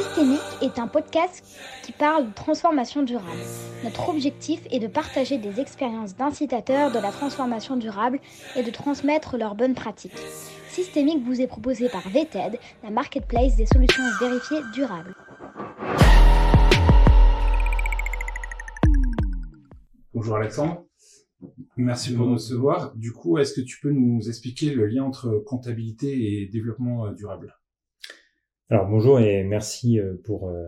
Systémique est un podcast qui parle de transformation durable. Notre objectif est de partager des expériences d'incitateurs de la transformation durable et de transmettre leurs bonnes pratiques. Systémique vous est proposé par VTED, la marketplace des solutions vérifiées durables. Bonjour Alexandre, merci pour nous recevoir. Du coup, est-ce que tu peux nous expliquer le lien entre comptabilité et développement durable? Alors bonjour et merci euh, pour euh,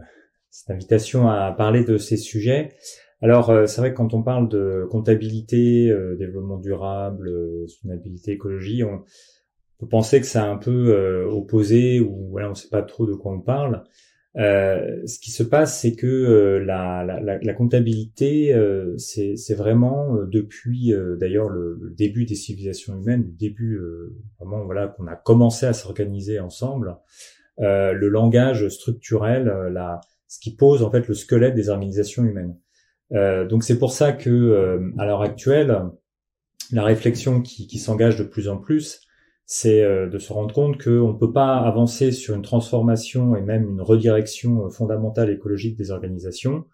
cette invitation à parler de ces sujets. Alors euh, c'est vrai que quand on parle de comptabilité, développement durable, soutenabilité, écologie, on peut penser que c'est un peu opposé ou voilà on ne sait pas trop de quoi on parle. ce qui se passe, c'est que la, la, la, comptabilité, c'est vraiment depuis d'ailleurs le, le, début des civilisations humaines, le début vraiment voilà qu'on a commencé à s'organiser ensemble. Euh, le langage structurel, euh, la, ce qui pose en fait le squelette des organisations humaines. Euh, donc c'est pour ça que à l'heure actuelle, la réflexion qui, qui s'engage de plus en plus, c'est de se rendre compte qu'on ne peut pas avancer sur une transformation et même une redirection fondamentale écologique des organisations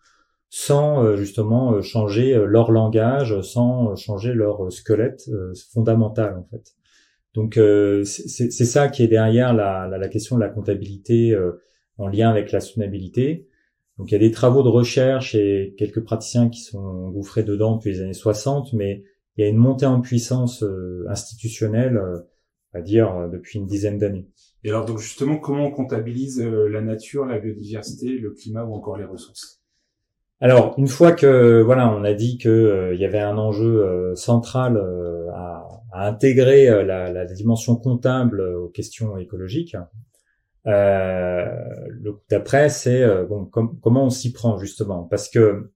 sans justement changer leur langage, sans changer leur squelette fondamental en fait. Donc euh, c'est ça qui est derrière la, la, question de la comptabilité euh, en lien avec la soutenabilité. Donc il y a des travaux de recherche et quelques praticiens qui sont engouffrés dedans depuis les années 60, mais il y a une montée en puissance euh, institutionnelle, à dire depuis une dizaine d'années. Et alors donc justement, comment on comptabilise la nature, la biodiversité, le climat ou encore les ressources? Alors, une fois que voilà, on a dit que il y avait un enjeu central à, à intégrer euh, la, la, dimension comptable aux questions écologiques. Euh, le coup d'après, c'est euh, bon, comment on s'y prend justement, parce que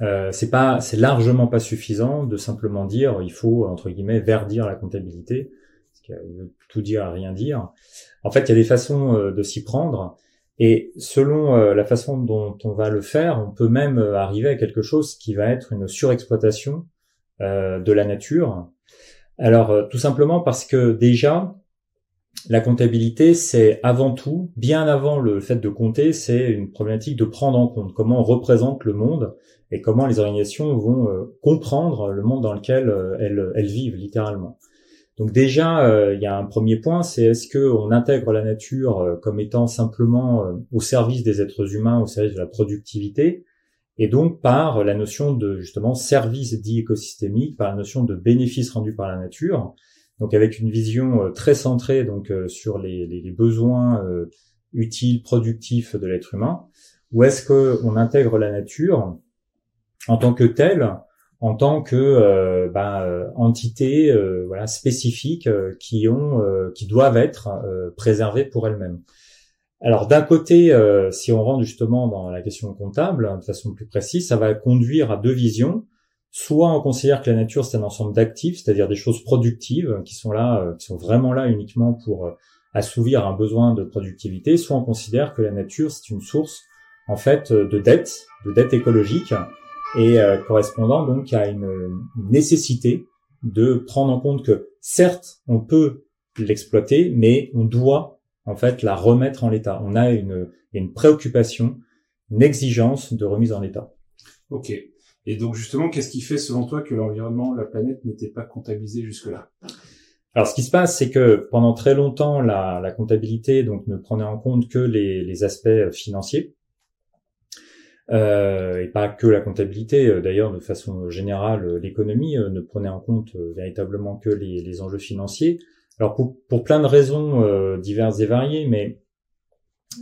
euh, c'est pas, c'est largement pas suffisant de simplement dire il faut entre guillemets verdir la comptabilité, ce qui veut tout dire à rien dire. En fait, il y a des façons de s'y prendre. Et selon la façon dont on va le faire, on peut même arriver à quelque chose qui va être une surexploitation de la nature, alors, euh, tout simplement parce que déjà, la comptabilité, c'est avant tout, bien avant le fait de compter, c'est une problématique de prendre en compte comment on représente le monde et comment les organisations vont euh, comprendre le monde dans lequel euh, elles, vivent littéralement. Donc déjà, il y a un premier point, c'est est-ce que on intègre la nature comme étant simplement au service des êtres humains, au service de la productivité, et donc par la notion de justement service dit écosystémique, par la notion de bénéfice rendu par la nature, donc avec une vision euh, très centrée donc euh, sur les, les, besoins euh, utiles, productifs de l'être humain, ou est-ce qu'on intègre la nature en tant que telle, en tant que bah, entité voilà spécifique qui ont qui doivent être préservées pour elles-mêmes. Alors d'un côté, euh, si on rentre justement dans la question comptable hein, de façon plus précise, ça va conduire à deux visions. Soit on considère que la nature c'est un ensemble d'actifs, c'est-à-dire des choses productives euh, qui sont là, euh, qui sont vraiment là uniquement pour assouvir un besoin de productivité. Soit on considère que la nature c'est une source en fait de dette, de dette écologique et correspondant donc à une nécessité de prendre en compte que certes on peut l'exploiter, mais on doit en fait la remettre en l'état. On a une, une préoccupation, une exigence de remise en état. Ok. Et donc justement, qu'est-ce qui fait selon toi que l'environnement, la planète n'était pas comptabilisé jusque-là? Alors, ce qui se passe, c'est que pendant très longtemps, la, la comptabilité donc ne prenait en compte que les, les aspects financiers, euh, et pas que la comptabilité. D'ailleurs, de façon générale, l'économie euh, ne prenait en compte euh, véritablement que les, les enjeux financiers. Alors pour, pour plein de raisons euh, diverses et variées, mais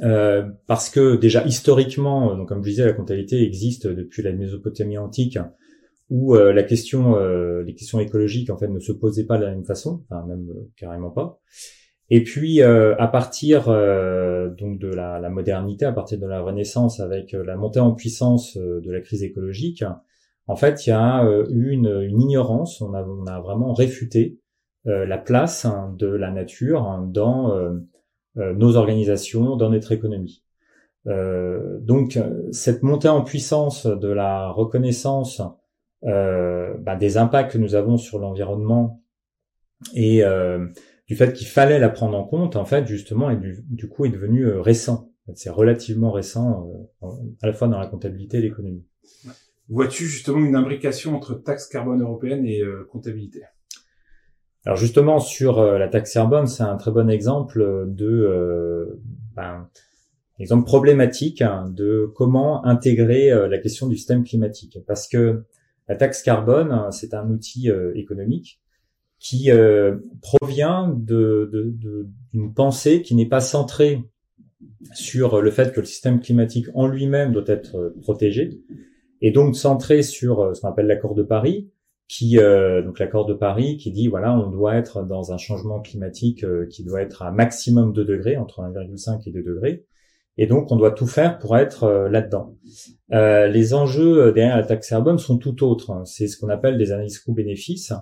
euh, parce que déjà historiquement, euh, donc comme je disais, la comptabilité existe depuis la Mésopotamie antique, où la question, les questions écologiques en fait ne se posaient pas de la même façon, enfin même carrément pas. Et puis à partir donc de la, la, modernité, à partir de la Renaissance, avec la montée en puissance de la crise écologique, en fait il y a eu une, une ignorance, on a, on a vraiment réfuté euh, la place hein, de la nature dans euh, euh, nos organisations, dans notre économie. donc cette montée en puissance de la reconnaissance bah, des impacts que nous avons sur l'environnement et du fait qu'il fallait la prendre en compte, en fait, justement, et du, coup, est devenu récent. C'est relativement récent, à la fois dans la comptabilité et l'économie. Vois-tu justement une imbrication entre taxe carbone européenne et comptabilité? Alors justement sur la taxe carbone, c'est un très bon exemple de ben, exemple problématique de comment intégrer euh, la question du système climatique. Parce que la taxe carbone, c'est un outil euh, économique qui euh, provient d'une pensée qui n'est pas centrée sur le fait que le système climatique en lui-même doit être protégé, et donc centré sur ce qu'on appelle l'accord de Paris, qui donc l'accord de Paris qui dit voilà on doit être dans un changement climatique qui doit être à maximum 2 degrés entre 1,5 et 2 degrés et donc, on doit tout faire pour être euh, là-dedans. Euh, les enjeux euh, derrière la taxe carbone sont tout autres. Hein. C'est ce qu'on appelle des analyses coûts-bénéfices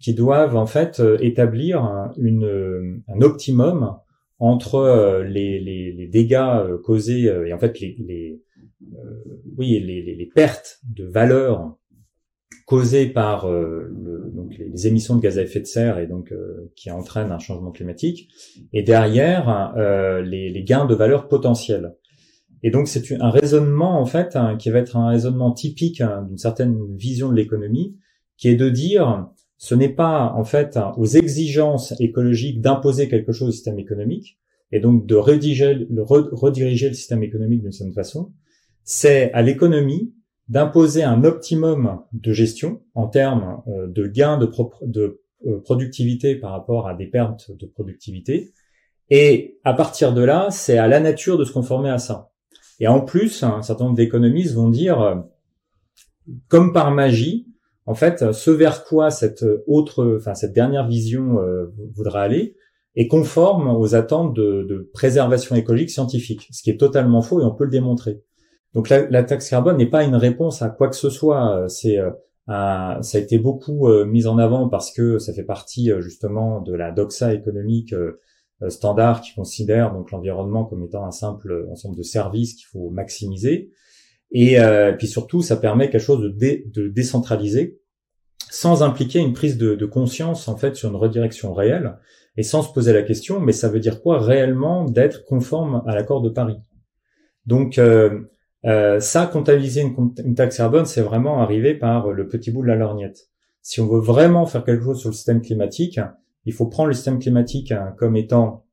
qui doivent en fait établir une, un optimum entre les, les, les dégâts causés et en fait les, les oui les, les, pertes de valeur causées par euh, le, donc les, émissions de gaz à effet de serre et donc euh, qui entraînent un changement climatique, et derrière euh, les, les, gains de valeur potentiels. Et donc c'est un raisonnement en fait hein, qui va être un raisonnement typique hein, d'une certaine vision de l'économie, qui est de dire ce n'est pas en fait aux exigences écologiques d'imposer quelque chose au système économique et donc de rediriger rediriger le système économique d'une certaine façon, c'est à l'économie d'imposer un optimum de gestion en termes euh, de gains de, euh, productivité par rapport à des pertes de productivité. Et à partir de là, c'est à la nature de se conformer à ça. Et en plus, un certain nombre d'économistes vont dire, euh, comme par magie, en fait, ce vers quoi cette autre, enfin cette dernière vision voudra aller, est conforme aux attentes de préservation écologique scientifique, ce qui est totalement faux et on peut le démontrer. Donc la, taxe carbone n'est pas une réponse à quoi que ce soit. C'est euh, ça a été beaucoup euh, mis en avant parce que ça fait partie euh, justement de la doxa économique standard qui considère donc l'environnement comme étant un simple ensemble de services qu'il faut maximiser. Et puis surtout, ça permet quelque chose de, de décentralisé sans impliquer une prise de, de, conscience en fait sur une redirection réelle et sans se poser la question mais ça veut dire quoi réellement d'être conforme à l'accord de Paris? Donc euh, ça, comptabiliser une, taxe carbone, c'est vraiment arriver par le petit bout de la lorgnette. Si on veut vraiment faire quelque chose sur le système climatique, il faut prendre le système climatique hein, comme étant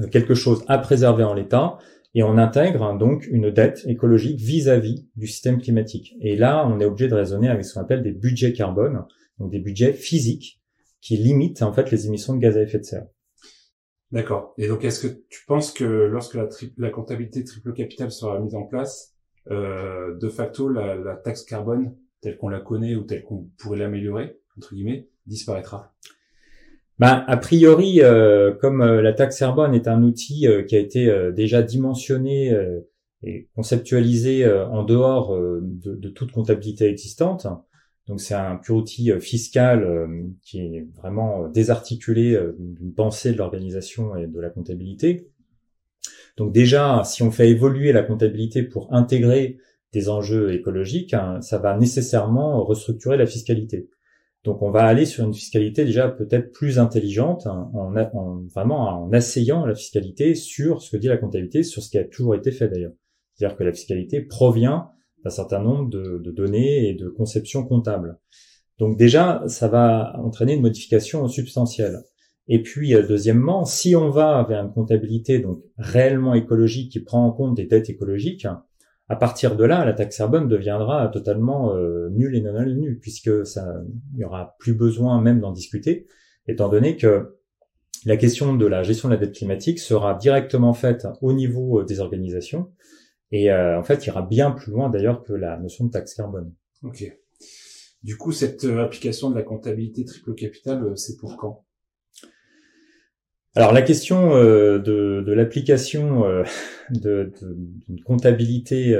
euh, quelque chose à préserver en l'état, et on intègre hein, donc une dette écologique vis-à-vis du système climatique. Et là, on est obligé de raisonner avec ce qu'on appelle des budgets carbone, donc des budgets physiques qui limitent en fait les émissions de gaz à effet de serre. D'accord. Et donc, est-ce que tu penses que lorsque la, la comptabilité triple capital sera mise en place, euh, de facto, la, la, taxe carbone, telle qu'on la connaît ou telle qu'on pourrait l'améliorer, entre guillemets, disparaîtra? Ben, a priori, euh, comme euh, la taxe carbone est un outil euh, qui a été déjà dimensionné et conceptualisé en dehors de, de, toute comptabilité existante, donc c'est un pur outil euh, fiscal euh, qui est vraiment désarticulé euh, d'une pensée de l'organisation et de la comptabilité. Donc déjà, si on fait évoluer la comptabilité pour intégrer des enjeux écologiques, hein, ça va nécessairement restructurer la fiscalité. Donc on va aller sur une fiscalité déjà peut-être plus intelligente, hein, en, en, vraiment en asseyant la fiscalité sur ce que dit la comptabilité, sur ce qui a toujours été fait d'ailleurs. C'est-à-dire que la fiscalité provient un certain nombre de, de, données et de conceptions comptables. Donc déjà, ça va entraîner une modification substantielle. Et puis, euh, deuxièmement, si on va vers une comptabilité donc réellement écologique qui prend en compte des dettes écologiques, à partir de là, la taxe carbone deviendra totalement euh, nulle et non nulle, puisque ça, il n'y aura plus besoin même d'en discuter, étant donné que la question de la gestion de la dette climatique sera directement faite au niveau des organisations et euh, en fait, il ira bien plus loin d'ailleurs que la notion de taxe carbone. Ok. Du coup, cette euh, application de la comptabilité triple capital, euh, c'est pour quand? Alors la question de, de l'application de, d'une comptabilité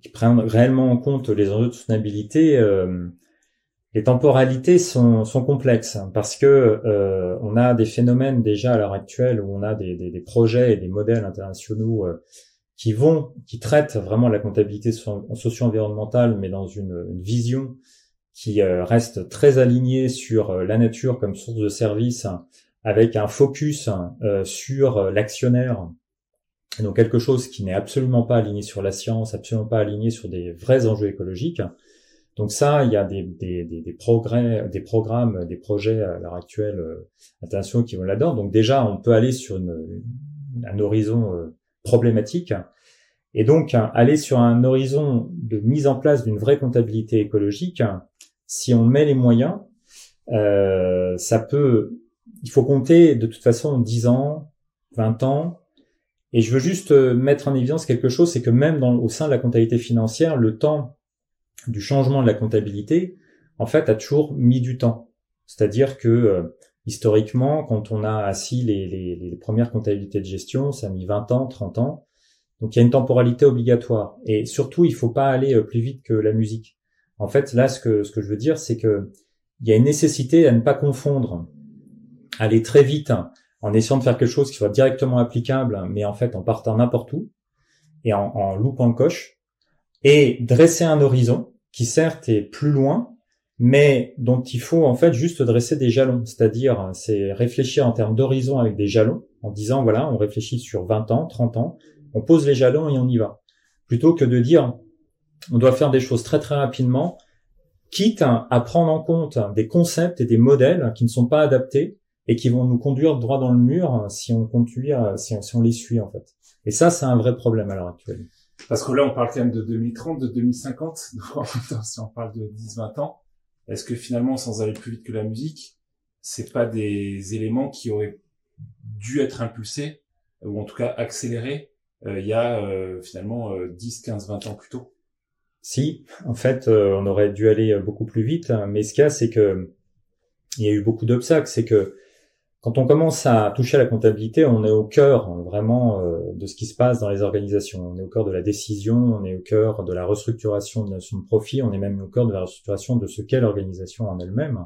qui prend réellement en compte les enjeux de soutenabilité, les temporalités sont, sont complexes hein, parce que on a des phénomènes déjà à l'heure actuelle où on a des, des, des projets et des modèles internationaux qui vont, qui traitent vraiment la comptabilité socio-environnementale, mais dans une, vision qui euh, reste très alignée sur euh, la nature comme source de service, avec un focus euh, sur l'actionnaire donc quelque chose qui n'est absolument pas aligné sur la science, absolument pas aligné sur des vrais enjeux écologiques. Donc ça, il y a des, des, des, progrès, des programmes, des projets à l'heure actuelle internationaux qui vont là-dedans. Donc déjà, on peut aller sur une, un horizon problématique. Et donc, aller sur un horizon de mise en place d'une vraie comptabilité écologique, si on met les moyens, euh, ça peut, il faut compter de toute façon 10 ans, 20 ans, et je veux juste euh, mettre en évidence quelque chose, c'est que même dans, au sein de la comptabilité financière, le temps du changement de la comptabilité, en fait, a toujours mis du temps. C'est-à-dire que euh, historiquement, quand on a assis les, les, les, premières comptabilités de gestion, ça a mis 20 ans, 30 ans. Donc il y a une temporalité obligatoire. Et surtout, il faut pas aller euh, plus vite que la musique. En fait, là, ce que, ce que je veux dire, c'est que il y a une nécessité à ne pas confondre aller très vite en essayant de faire quelque chose qui soit directement applicable, mais en fait en partant n'importe où et en, en loupant le coche, et dresser un horizon qui certes est plus loin, mais dont il faut en fait juste dresser des jalons, c'est-à-dire c'est réfléchir en termes d'horizon avec des jalons, en disant voilà, on réfléchit sur 20 ans, 30 ans, on pose les jalons et on y va. Plutôt que de dire on doit faire des choses très très rapidement, quitte à prendre en compte des concepts et des modèles qui ne sont pas adaptés et qui vont nous conduire droit dans le mur si on conduit, si on, si on les suit en fait. Et ça, c'est un vrai problème à l'heure actuelle. Parce que là, on parle quand même de 2030, de 2050. si on parle de 10-20 ans, est-ce que finalement, sans aller plus vite que la musique, c'est pas des éléments qui auraient dû être impulsés ou en tout cas accélérés euh, il y a euh, finalement 10, 15, 20 ans plus tôt? Si, en fait, euh, on aurait dû aller beaucoup plus vite. Hein. mais ce qu'il y a, c'est que il y a eu beaucoup d'obstacles. C'est que quand on commence à toucher à la comptabilité, on est au cœur hein, vraiment euh, de ce qui se passe dans les organisations. On est au cœur de la décision, on est au cœur de la restructuration de de profit, on est même au cœur de la restructuration de ce qu'est l'organisation en elle-même.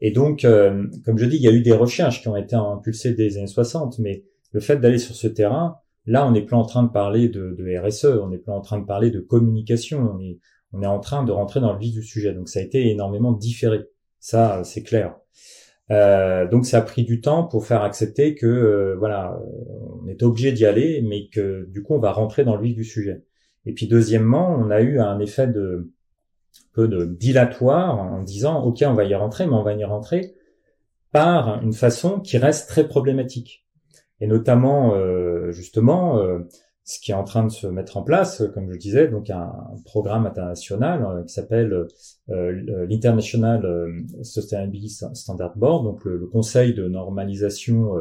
Et donc, euh, comme je dis, il y a eu des recherches qui ont été impulsées des années 60, mais le fait d'aller sur ce terrain, là, on n'est plus en train de parler de, de, RSE, on n'est plus en train de parler de communication, on est, on est en train de rentrer dans le vif du sujet. Donc, ça a été énormément différé. Ça, c'est clair. Euh, donc ça a pris du temps pour faire accepter que euh, voilà, on est obligé d'y aller, mais que du coup on va rentrer dans le vif du sujet. Et puis deuxièmement, on a eu un effet de peu de dilatoire en disant ok on va y rentrer, mais on va y rentrer par une façon qui reste très problématique. Et notamment euh, justement ce qui est en train de se mettre en place, comme je disais, donc un programme international euh, qui s'appelle euh, euh, l'International Sustainability Standard Board, donc le, Conseil de normalisation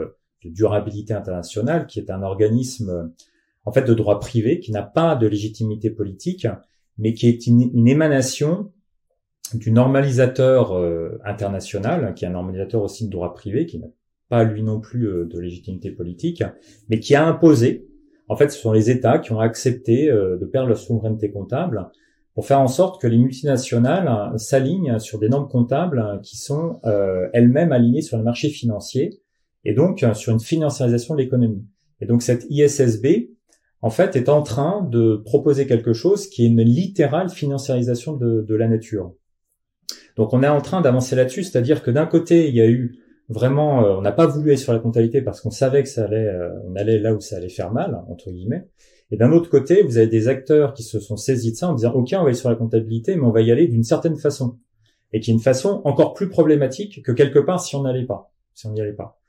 de durabilité internationale, qui est un organisme en fait de droit privé qui n'a pas de légitimité politique, mais qui est une, émanation du normalisateur international, qui est un normalisateur aussi de droit privé, qui n'a pas lui non plus de légitimité politique, mais qui a imposé en fait, ce sont les États qui ont accepté euh, de perdre leur souveraineté comptable pour faire en sorte que les multinationales euh, s'alignent sur des normes comptables euh, qui sont elles-mêmes alignées sur le marché financier et donc sur une financiarisation de l'économie. Et donc cette ISSB, en fait, est en train de proposer quelque chose qui est une littérale financiarisation de, de la nature. Donc on est en train d'avancer là-dessus, c'est-à-dire que d'un côté, il y a eu vraiment, euh, on n'a pas voulu aller sur la comptabilité parce qu'on savait que ça allait, euh, on allait là où ça allait faire mal entre guillemets. Et d'un autre côté, vous avez des acteurs qui se sont saisis de ça en disant ok, on va aller sur la comptabilité, mais on va y aller d'une certaine façon, et qui est une façon encore plus problématique que quelque part si on n'allait pas, si on n'y allait pas.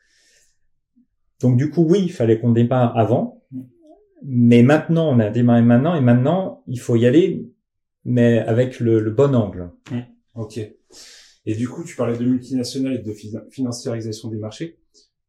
Donc du coup, oui, il fallait qu'on démarre avant, mais maintenant on a démarré maintenant, et maintenant il faut y aller, mais avec le, le bon angle. Mmh. Ok. Et du coup, tu parlais de multinationales et de financiarisation des marchés.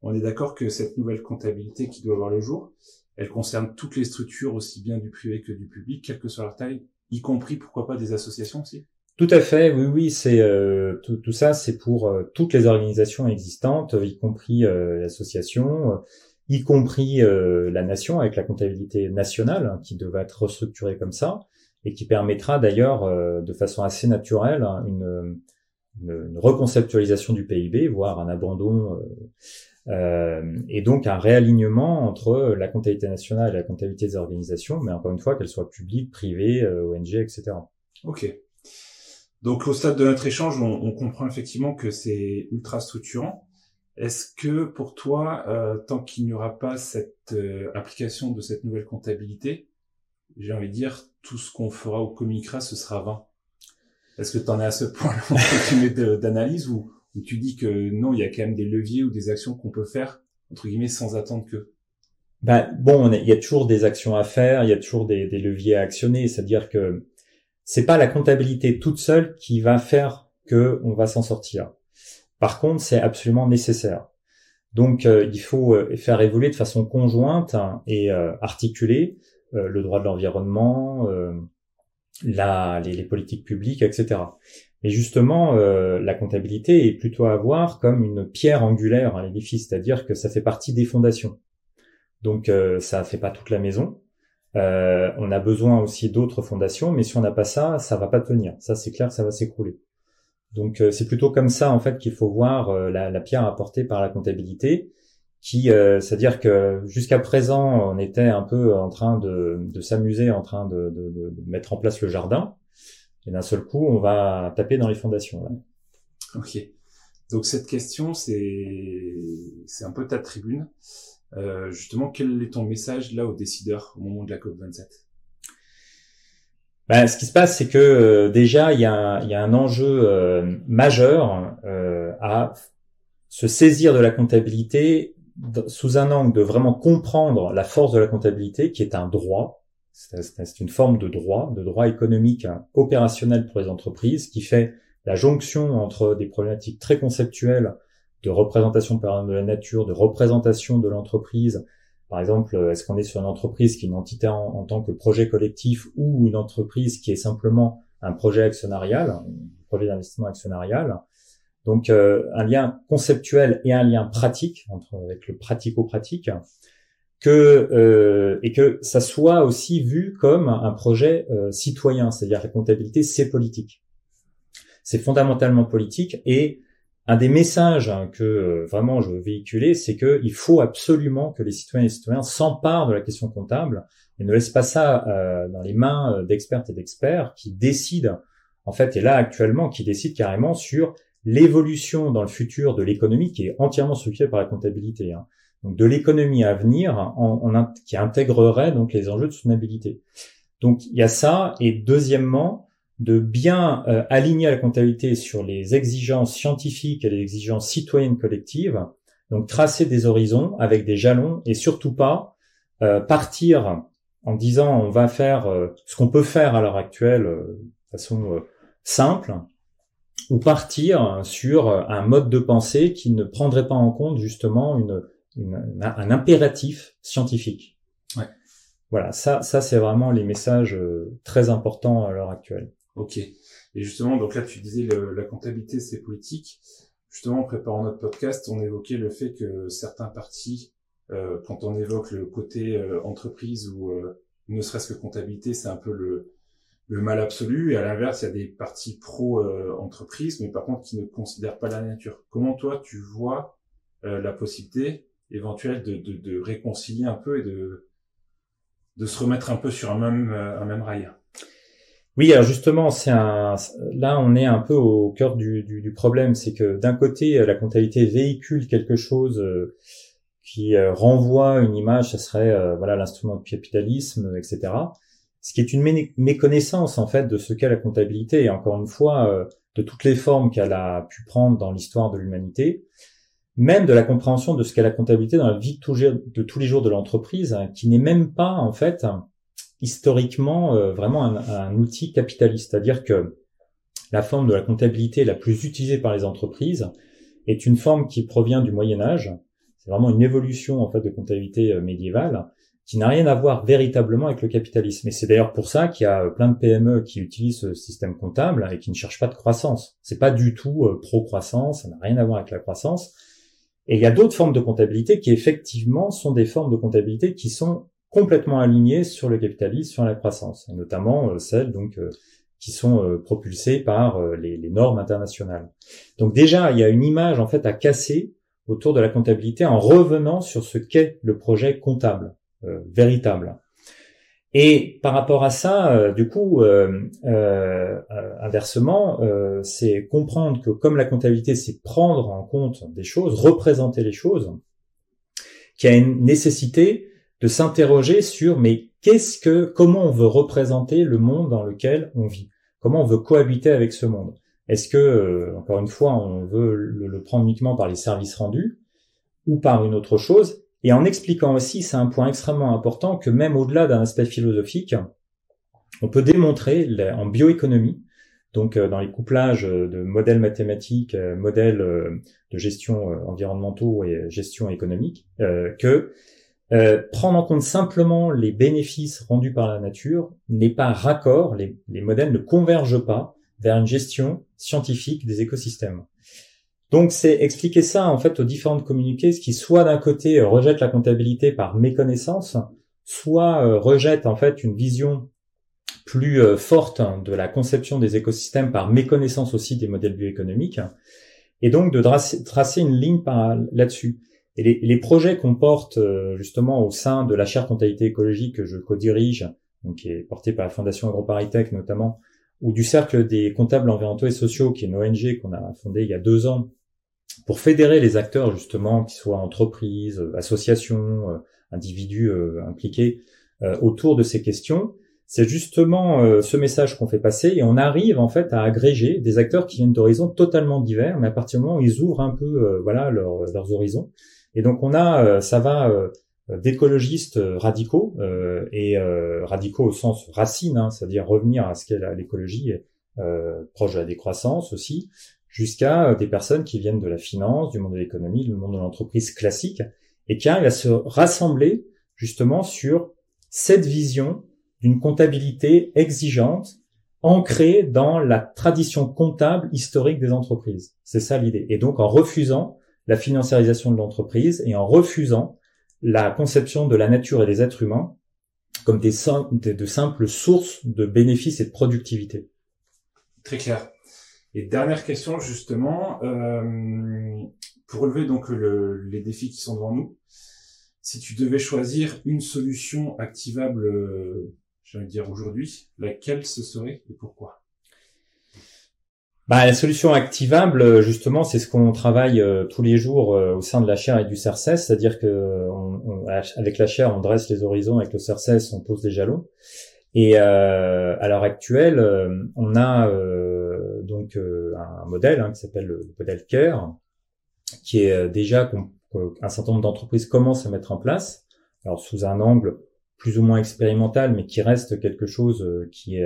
On est d'accord que cette nouvelle comptabilité qui doit avoir le jour, elle concerne toutes les structures, aussi bien du privé que du public, quelle que soit leur taille, y compris, pourquoi pas, des associations aussi tout à fait, oui, oui, c'est euh, tout, ça, c'est pour euh, toutes les organisations existantes, y compris euh, l'association, y compris la nation avec la comptabilité nationale hein, qui devrait être restructurée comme ça et qui permettra d'ailleurs de façon assez naturelle hein, une une, reconceptualisation du PIB, voire un abandon euh, euh, et donc un réalignement entre la comptabilité nationale et la comptabilité des organisations, mais encore une fois qu'elles soient publiques, privées, euh, ONG, etc. Ok. Donc au stade de notre échange, on, on comprend effectivement que c'est ultra structurant. Est-ce que pour toi, euh, tant qu'il n'y aura pas cette euh, application de cette nouvelle comptabilité, j'ai envie de dire, tout ce qu'on fera ou communiquera, ce sera vain? Est-ce que tu en es à ce point-là tu mets d'analyse ou, tu dis que non, il y a quand même des leviers ou des actions qu'on peut faire, entre guillemets, sans attendre que? Ben, bon, il y a toujours des actions à faire, il y a toujours des, leviers à actionner, c'est-à-dire que c'est pas la comptabilité toute seule qui va faire que on va s'en sortir. Par contre, c'est absolument nécessaire. Donc, euh, il faut euh, faire évoluer de façon conjointe et euh, articulée le droit de l'environnement, la, les, les, politiques publiques, etc. Mais justement, la comptabilité est plutôt à voir comme une pierre angulaire à l'édifice, c'est-à-dire que ça fait partie des fondations. Donc, ça fait pas toute la maison. on a besoin aussi d'autres fondations, mais si on n'a pas ça, ça va pas tenir. Ça, c'est clair, ça va s'écrouler. Donc euh, c'est plutôt comme ça en fait qu'il faut voir euh, la, pierre apportée par la comptabilité, qui, euh, c'est-à-dire que jusqu'à présent on était un peu en train de, s'amuser, en train de, mettre en place le jardin, et d'un seul coup on va taper dans les fondations. Là. Ok. Donc cette question c'est c'est un peu ta tribune. justement, quel est ton message là aux décideurs au moment de la COP 27 ben, ce qui se passe, c'est que euh, déjà, il y, a un, il y, a un enjeu euh, majeur euh, à se saisir de la comptabilité sous un angle de vraiment comprendre la force de la comptabilité, qui est un droit. C'est une forme de droit, de droit économique hein, opérationnel pour les entreprises, qui fait la jonction entre des problématiques très conceptuelles de représentation par de la nature, de représentation de l'entreprise, par exemple, est-ce qu'on est sur une entreprise qui est une entité en, tant que projet collectif ou une entreprise qui est simplement un projet actionnarial, un projet d'investissement actionnarial? Donc euh, un lien conceptuel et un lien pratique entre avec le pratico-pratique que euh, et que ça soit aussi vu comme un projet citoyen, c'est-à-dire la comptabilité c'est politique. C'est fondamentalement politique et un des messages que euh, vraiment je veux véhiculer, c'est qu'il faut absolument que les citoyens et citoyens s'emparent de la question comptable et ne laissent pas ça euh, dans les mains euh, d'expertes et d'experts qui décident, en fait, et là actuellement, qui décident carrément sur l'évolution dans le futur de l'économie qui est entièrement structurée par la comptabilité. Hein. Donc de l'économie à venir en, qui intégrerait donc les enjeux de soutenabilité. Donc il y a ça, et deuxièmement, de bien euh, aligner la comptabilité sur les exigences scientifiques et les exigences citoyennes collectives, donc tracer des horizons avec des jalons et surtout pas euh, partir en disant on va faire euh, ce qu'on peut faire à l'heure actuelle de façon simple ou partir sur un mode de pensée qui ne prendrait pas en compte justement une, un impératif scientifique. Ouais. Voilà, ça, ça c'est vraiment les messages très importants à l'heure actuelle. Ok. Et justement, donc là, tu disais la comptabilité, c'est politique. Justement, en préparant notre podcast, on évoquait le fait que certains partis, euh, quand on évoque le côté euh, entreprise ou euh, ne serait-ce que comptabilité, c'est un peu le, le mal absolu. Et à l'inverse, il y a des partis pro-entreprise, mais par contre qui ne considèrent pas la nature. Comment toi, tu vois la possibilité éventuelle de, de, de, réconcilier un peu et de, de se remettre un peu sur un même, un même rail? Oui, alors justement, c'est un, là on est un peu au cœur du, du, problème, c'est que d'un côté la comptabilité véhicule quelque chose euh, qui euh, renvoie une image, ça serait euh, voilà l'instrument de capitalisme, etc. Ce qui est une méconnaissance en fait de ce qu'est la comptabilité et encore une fois de toutes les formes qu'elle a pu prendre dans l'histoire de l'humanité, même de la compréhension de ce qu'est la comptabilité dans la vie de tous les jours de l'entreprise, hein, qui n'est même pas en fait historiquement euh, vraiment un, outil capitaliste, c'est-à-dire que la forme de la comptabilité la plus utilisée par les entreprises est une forme qui provient du Moyen Âge. C'est vraiment une évolution en fait de comptabilité euh, médiévale qui n'a rien à voir véritablement avec le capitalisme. Et c'est d'ailleurs pour ça qu'il y a plein de PME qui utilisent ce système comptable et qui ne cherchent pas de croissance. C'est pas du tout euh, pro-croissance, ça n'a rien à voir avec la croissance. Et il y a d'autres formes de comptabilité qui effectivement sont des formes de comptabilité qui sont complètement alignées sur le capitalisme, sur la croissance, et notamment euh, celles donc euh, qui sont euh, propulsées par les, normes internationales. Donc déjà, il y a une image en fait à casser autour de la comptabilité en revenant sur ce qu'est le projet comptable véritable. Et par rapport à ça, euh, du coup, euh, euh, inversement, c'est comprendre que comme la comptabilité, c'est prendre en compte des choses, représenter les choses, qu'il y a une nécessité de s'interroger sur mais qu'est-ce que, comment on veut représenter le monde dans lequel on vit, comment on veut cohabiter avec ce monde? Est-ce que, encore une fois, on veut le prendre uniquement par les services rendus ou par une autre chose? Et en expliquant aussi, c'est un point extrêmement important, que même au-delà d'un aspect philosophique, on peut démontrer en bioéconomie, donc euh, dans les couplages de modèles mathématiques, euh, modèles euh, de gestion environnementaux et gestion économique, que prendre en compte simplement les bénéfices rendus par la nature n'est pas raccord, les modèles ne convergent pas vers une gestion scientifique des écosystèmes. Donc c'est expliquer ça en fait aux différentes communiqués, qui soit d'un côté euh, rejettent la comptabilité par méconnaissance, soit euh, rejettent en fait une vision plus euh, forte de la conception des écosystèmes par méconnaissance aussi des modèles bioéconomiques, et donc de tracer une ligne là-dessus. Et les, les projets qu'on porte justement au sein de la chaire comptabilité écologique que je co-dirige, donc qui est portée par la Fondation AgroParisTech notamment, ou du Cercle des comptables environnementaux et sociaux, qui est une ONG qu'on a fondée il y a deux ans, pour fédérer les acteurs justement, qui soient entreprises, associations, euh, individus euh, impliqués euh, autour de ces questions, c'est justement ce message qu'on fait passer et on arrive en fait à agréger des acteurs qui viennent d'horizons totalement divers, mais à partir du moment où ils ouvrent un peu voilà leurs horizons. Et donc on a, ça va d'écologistes radicaux et radicaux au sens racine, hein, c'est-à-dire revenir à ce qu'est l'écologie, proche de la décroissance aussi, jusqu'à euh, des personnes qui viennent de la finance, du monde de l'économie, du monde de l'entreprise classique, et qui arrivent à se rassembler justement sur cette vision d'une comptabilité exigeante, ancrée dans la tradition comptable historique des entreprises. C'est ça l'idée. Et donc en refusant la financiarisation de l'entreprise et en refusant la conception de la nature et des êtres humains comme des, de simples sources de bénéfices et de productivité. Très clair. Et dernière question justement, euh, pour relever donc les défis qui sont devant nous, si tu devais choisir une solution activable, euh, de dire aujourd'hui, laquelle ce serait et pourquoi? Bah, la solution activable, justement, c'est ce qu'on travaille euh, tous les jours au sein de la chaire et du CERCES, c'est-à-dire que la chaire, on dresse les horizons, avec le CERCES, on pose des jalons. Et à l'heure actuelle, on a donc euh, un modèle hein, qui s'appelle le modèle CARE, qui est euh, déjà qu'un certain nombre d'entreprises commencent à mettre en place, alors sous un angle plus ou moins expérimental, mais qui reste quelque chose euh, qui,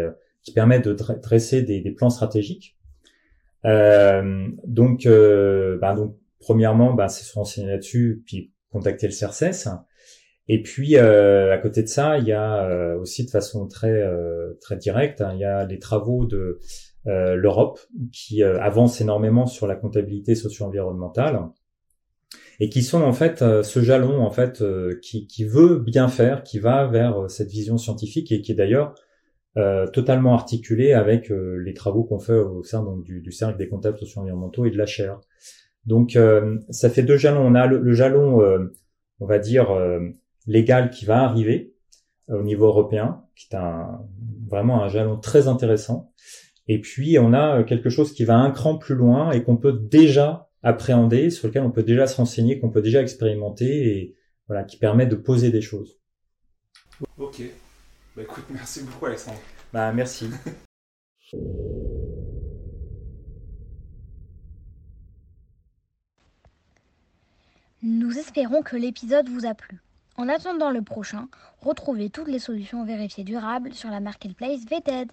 permet de dresser des plans stratégiques. Euh, donc, euh, bah, donc, premièrement, bah, c'est se renseigner là-dessus, puis contacter le CERCES. Et puis, euh, à côté de ça, il y a aussi de façon très très directe, hein, il y a les travaux de euh, l'Europe, qui euh, avance énormément sur la comptabilité socio-environnementale et qui sont en fait euh, ce jalon en fait qui, qui, veut bien faire, qui va vers cette vision scientifique et qui est d'ailleurs totalement articulé avec les travaux qu'on fait au sein donc, du, du, cercle des comptables socio-environnementaux et de la chaire. Donc ça fait deux jalons. On a le, jalon, on va dire légal qui va arriver au niveau européen, qui est un, vraiment un jalon très intéressant. Et puis, on a euh, quelque chose qui va un cran plus loin et qu'on peut déjà appréhender, sur lequel on peut déjà se renseigner, qu'on peut déjà expérimenter et voilà, qui permet de poser des choses. Ok. Bah écoute, merci beaucoup Alexandre. Bah merci. Nous espérons que l'épisode vous a plu. En attendant le prochain, retrouvez toutes les solutions vérifiées durables sur la marketplace VTED.